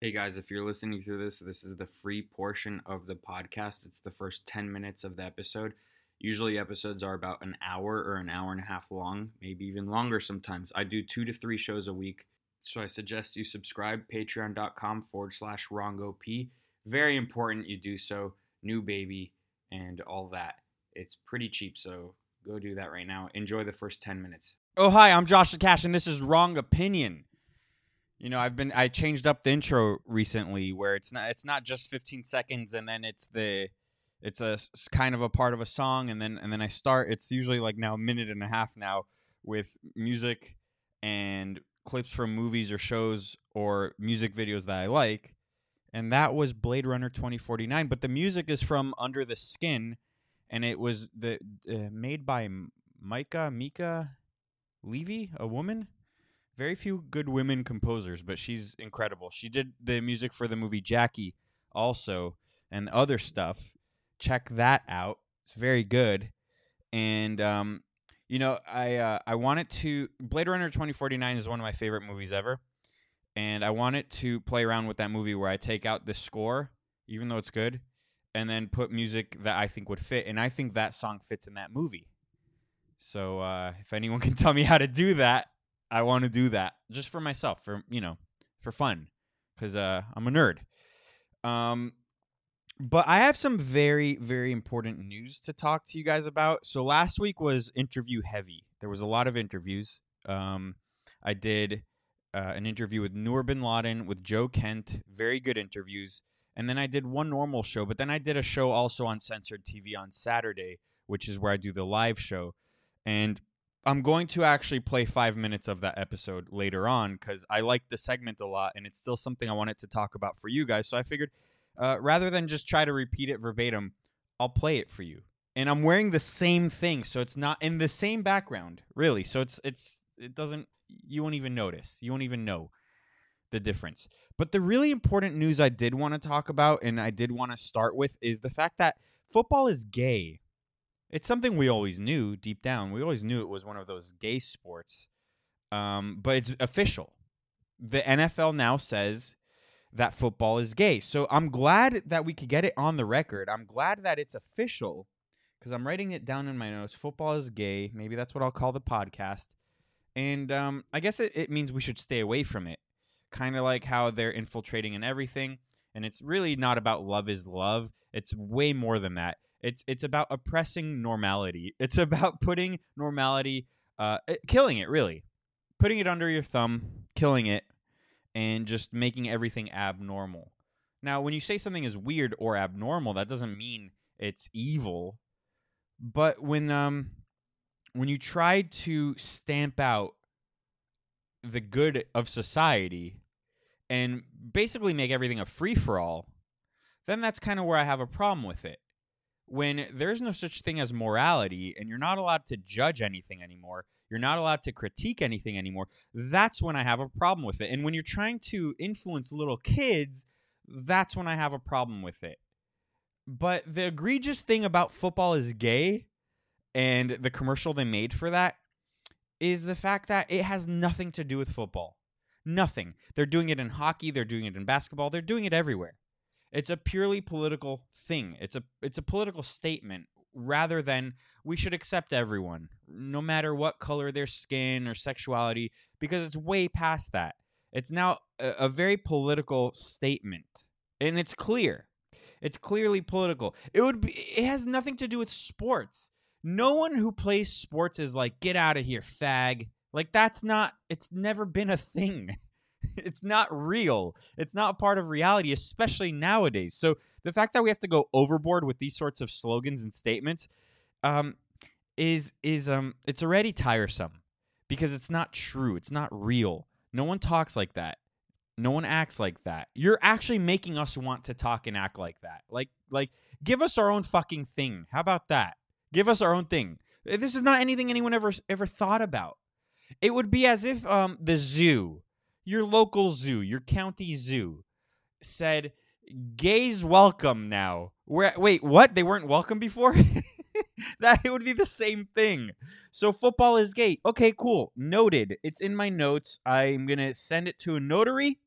Hey guys, if you're listening through this, this is the free portion of the podcast. It's the first 10 minutes of the episode. Usually, episodes are about an hour or an hour and a half long, maybe even longer sometimes. I do two to three shows a week. So I suggest you subscribe, patreon.com forward slash RongoP. Very important you do so. New baby and all that. It's pretty cheap, so go do that right now. Enjoy the first 10 minutes. Oh hi, I'm Josh the Cash, and this is Wrong Opinion. You know, I've been I changed up the intro recently, where it's not it's not just 15 seconds, and then it's the it's a s- kind of a part of a song, and then and then I start. It's usually like now a minute and a half now with music and clips from movies or shows or music videos that I like, and that was Blade Runner 2049. But the music is from Under the Skin, and it was the uh, made by Micah Mica Levi, a woman. Very few good women composers, but she's incredible. She did the music for the movie Jackie also and other stuff. Check that out. It's very good. And um, you know, I uh, I wanted to Blade Runner 2049 is one of my favorite movies ever. And I wanted to play around with that movie where I take out the score, even though it's good, and then put music that I think would fit. And I think that song fits in that movie. So uh, if anyone can tell me how to do that, I want to do that just for myself, for you know, for fun, because uh, I'm a nerd. Um, but I have some very very important news to talk to you guys about. So last week was interview heavy. There was a lot of interviews. Um, I did uh, an interview with Noor Bin Laden with Joe Kent. Very good interviews. And then I did one normal show, but then I did a show also on censored TV on Saturday, which is where I do the live show. And I'm going to actually play five minutes of that episode later on because I like the segment a lot and it's still something I wanted to talk about for you guys. So I figured uh, rather than just try to repeat it verbatim, I'll play it for you. And I'm wearing the same thing, so it's not in the same background, really. So it's it's it doesn't you won't even notice. You won't even know the difference. But the really important news I did want to talk about and I did want to start with is the fact that football is gay. It's something we always knew deep down. We always knew it was one of those gay sports. Um, but it's official. The NFL now says that football is gay. So I'm glad that we could get it on the record. I'm glad that it's official because I'm writing it down in my notes. Football is gay. Maybe that's what I'll call the podcast. And um, I guess it, it means we should stay away from it. Kind of like how they're infiltrating in everything. And it's really not about love is love. It's way more than that. It's it's about oppressing normality. It's about putting normality, uh, eh, killing it really, putting it under your thumb, killing it, and just making everything abnormal. Now, when you say something is weird or abnormal, that doesn't mean it's evil. But when um when you try to stamp out the good of society and basically make everything a free for all, then that's kind of where I have a problem with it. When there's no such thing as morality and you're not allowed to judge anything anymore, you're not allowed to critique anything anymore, that's when I have a problem with it. And when you're trying to influence little kids, that's when I have a problem with it. But the egregious thing about football is gay and the commercial they made for that is the fact that it has nothing to do with football. Nothing. They're doing it in hockey, they're doing it in basketball, they're doing it everywhere. It's a purely political thing. It's a it's a political statement rather than we should accept everyone, no matter what color their skin or sexuality, because it's way past that. It's now a, a very political statement. And it's clear. It's clearly political. It would be it has nothing to do with sports. No one who plays sports is like, get out of here, fag. Like that's not it's never been a thing. it's not real. It's not part of reality, especially nowadays. So the fact that we have to go overboard with these sorts of slogans and statements um, is is um it's already tiresome because it's not true. It's not real. No one talks like that. No one acts like that. You're actually making us want to talk and act like that. Like like give us our own fucking thing. How about that? Give us our own thing. This is not anything anyone ever ever thought about. It would be as if um the zoo, your local zoo, your county zoo said gays welcome now. Where wait, what? They weren't welcome before? that it would be the same thing. So football is gay. Okay, cool. Noted. It's in my notes. I'm to send it to a notary.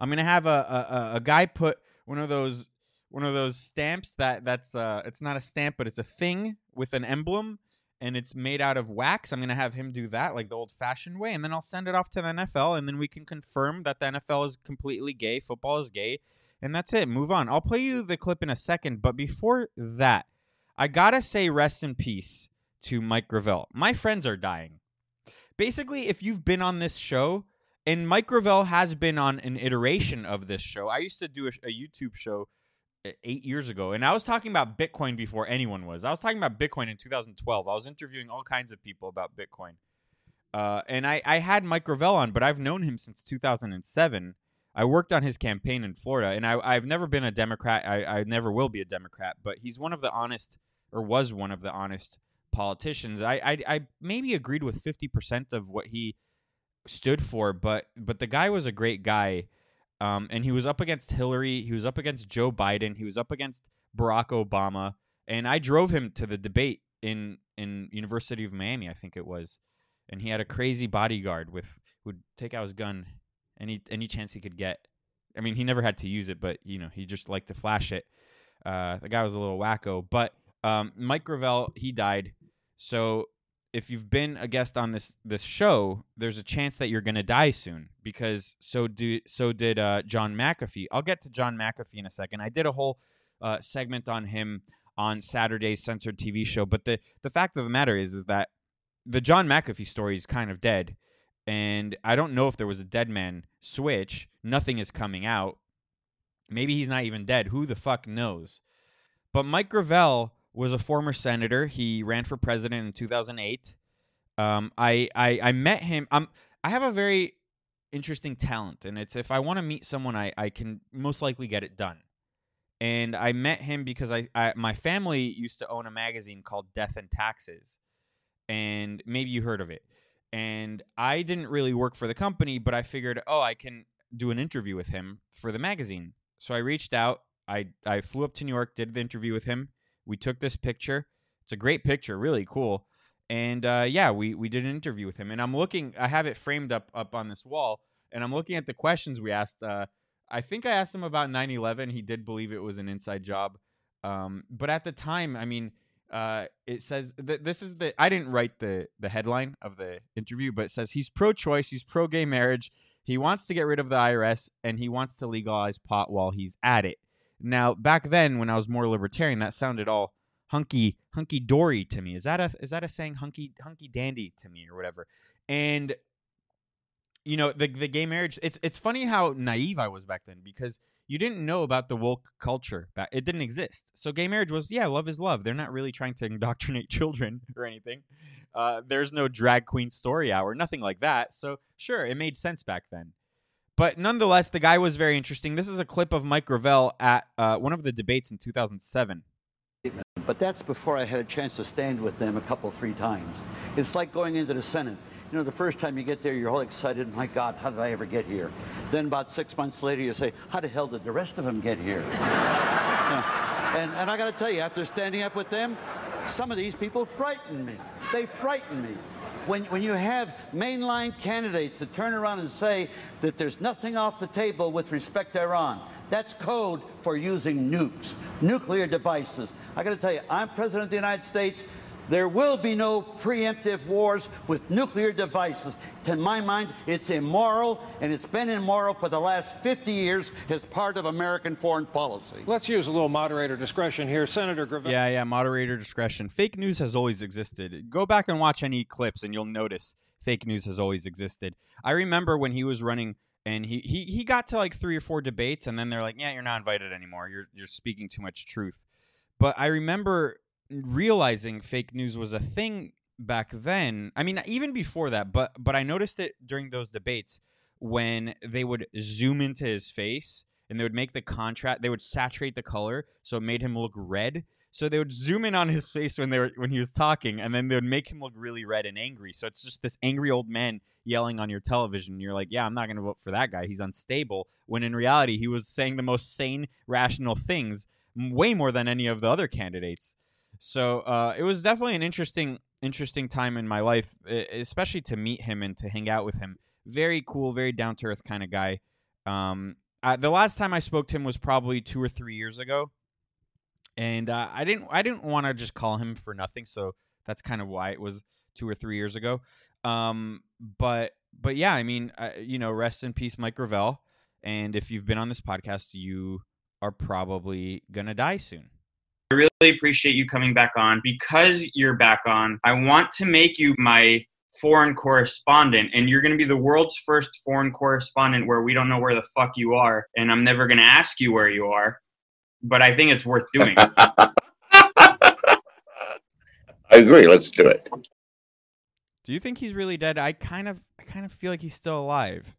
I'm gonna have a, a a guy put one of those one of those stamps that that's uh it's not a stamp but it's a thing with an emblem and it's made out of wax. I'm gonna have him do that like the old fashioned way, and then I'll send it off to the NFL, and then we can confirm that the NFL is completely gay, football is gay, and that's it. Move on. I'll play you the clip in a second, but before that, I gotta say rest in peace to Mike Gravel. My friends are dying. Basically, if you've been on this show, and Mike Gravel has been on an iteration of this show. I used to do a, a YouTube show eight years ago, and I was talking about Bitcoin before anyone was. I was talking about Bitcoin in 2012. I was interviewing all kinds of people about Bitcoin. Uh, and I, I had Mike Gravel on, but I've known him since 2007. I worked on his campaign in Florida, and I, I've never been a Democrat. I, I never will be a Democrat, but he's one of the honest, or was one of the honest politicians. I, I, I maybe agreed with 50% of what he stood for, but but the guy was a great guy. Um, and he was up against Hillary, he was up against Joe Biden, he was up against Barack Obama, and I drove him to the debate in in University of Miami, I think it was, and he had a crazy bodyguard with who'd take out his gun any any chance he could get. I mean, he never had to use it, but you know, he just liked to flash it. Uh, the guy was a little wacko, but um, Mike Gravel, he died. So if you've been a guest on this this show, there's a chance that you're going to die soon because so do so did uh, John McAfee. I'll get to John McAfee in a second. I did a whole uh, segment on him on Saturday's censored TV show, but the the fact of the matter is is that the John McAfee story is kind of dead, and I don't know if there was a dead man switch. Nothing is coming out. Maybe he's not even dead. Who the fuck knows? But Mike Gravel was a former senator. He ran for president in 2008. Um, I, I I met him. Um, I have a very interesting talent, and it's if I want to meet someone, I I can most likely get it done. And I met him because I, I my family used to own a magazine called Death and Taxes, and maybe you heard of it. And I didn't really work for the company, but I figured, oh, I can do an interview with him for the magazine. So I reached out. I I flew up to New York, did the interview with him we took this picture. It's a great picture, really cool. And uh, yeah, we we did an interview with him, and I'm looking. I have it framed up up on this wall, and I'm looking at the questions we asked. Uh, I think I asked him about 9/11. He did believe it was an inside job, um, but at the time, I mean, uh, it says th- this is the. I didn't write the the headline of the interview, but it says he's pro-choice, he's pro-gay marriage, he wants to get rid of the IRS, and he wants to legalize pot while he's at it. Now, back then, when I was more libertarian, that sounded all hunky hunky dory to me. Is that a is that a saying hunky hunky dandy to me or whatever? And you know, the the gay marriage. It's it's funny how naive I was back then because you didn't know about the woke culture. Back, it didn't exist. So gay marriage was yeah, love is love. They're not really trying to indoctrinate children or anything. Uh, there's no drag queen story hour, nothing like that. So sure, it made sense back then. But nonetheless, the guy was very interesting. This is a clip of Mike Gravel at uh, one of the debates in 2007. But that's before I had a chance to stand with them a couple, three times. It's like going into the Senate. You know, the first time you get there, you're all excited. My God, how did I ever get here? Then about six months later, you say, how the hell did the rest of them get here? and, and I got to tell you, after standing up with them, some of these people frighten me. They frighten me when, when you have mainline candidates that turn around and say that there's nothing off the table with respect to Iran, that's code for using nukes, nuclear devices. I got to tell you, I'm President of the United States. There will be no preemptive wars with nuclear devices. To my mind, it's immoral, and it's been immoral for the last 50 years as part of American foreign policy. Let's use a little moderator discretion here. Senator Gravel. Yeah, yeah, moderator discretion. Fake news has always existed. Go back and watch any clips, and you'll notice fake news has always existed. I remember when he was running and he, he he got to like three or four debates and then they're like yeah you're not invited anymore you're you're speaking too much truth but i remember realizing fake news was a thing back then. I mean, even before that, but but I noticed it during those debates when they would zoom into his face and they would make the contrast. They would saturate the color so it made him look red. So they would zoom in on his face when they were when he was talking, and then they would make him look really red and angry. So it's just this angry old man yelling on your television. You're like, yeah, I'm not going to vote for that guy. He's unstable. When in reality, he was saying the most sane, rational things, way more than any of the other candidates. So uh, it was definitely an interesting, interesting time in my life, especially to meet him and to hang out with him. Very cool, very down to earth kind of guy. Um, uh, the last time I spoke to him was probably two or three years ago, and uh, I didn't I didn't want to just call him for nothing, so that's kind of why it was two or three years ago. Um, but but yeah, I mean, uh, you know, rest in peace, Mike Gravel. And if you've been on this podcast, you are probably gonna die soon. I really appreciate you coming back on. Because you're back on, I want to make you my foreign correspondent, and you're going to be the world's first foreign correspondent where we don't know where the fuck you are, and I'm never going to ask you where you are. But I think it's worth doing. I agree. Let's do it. Do you think he's really dead? I kind of I kind of feel like he's still alive.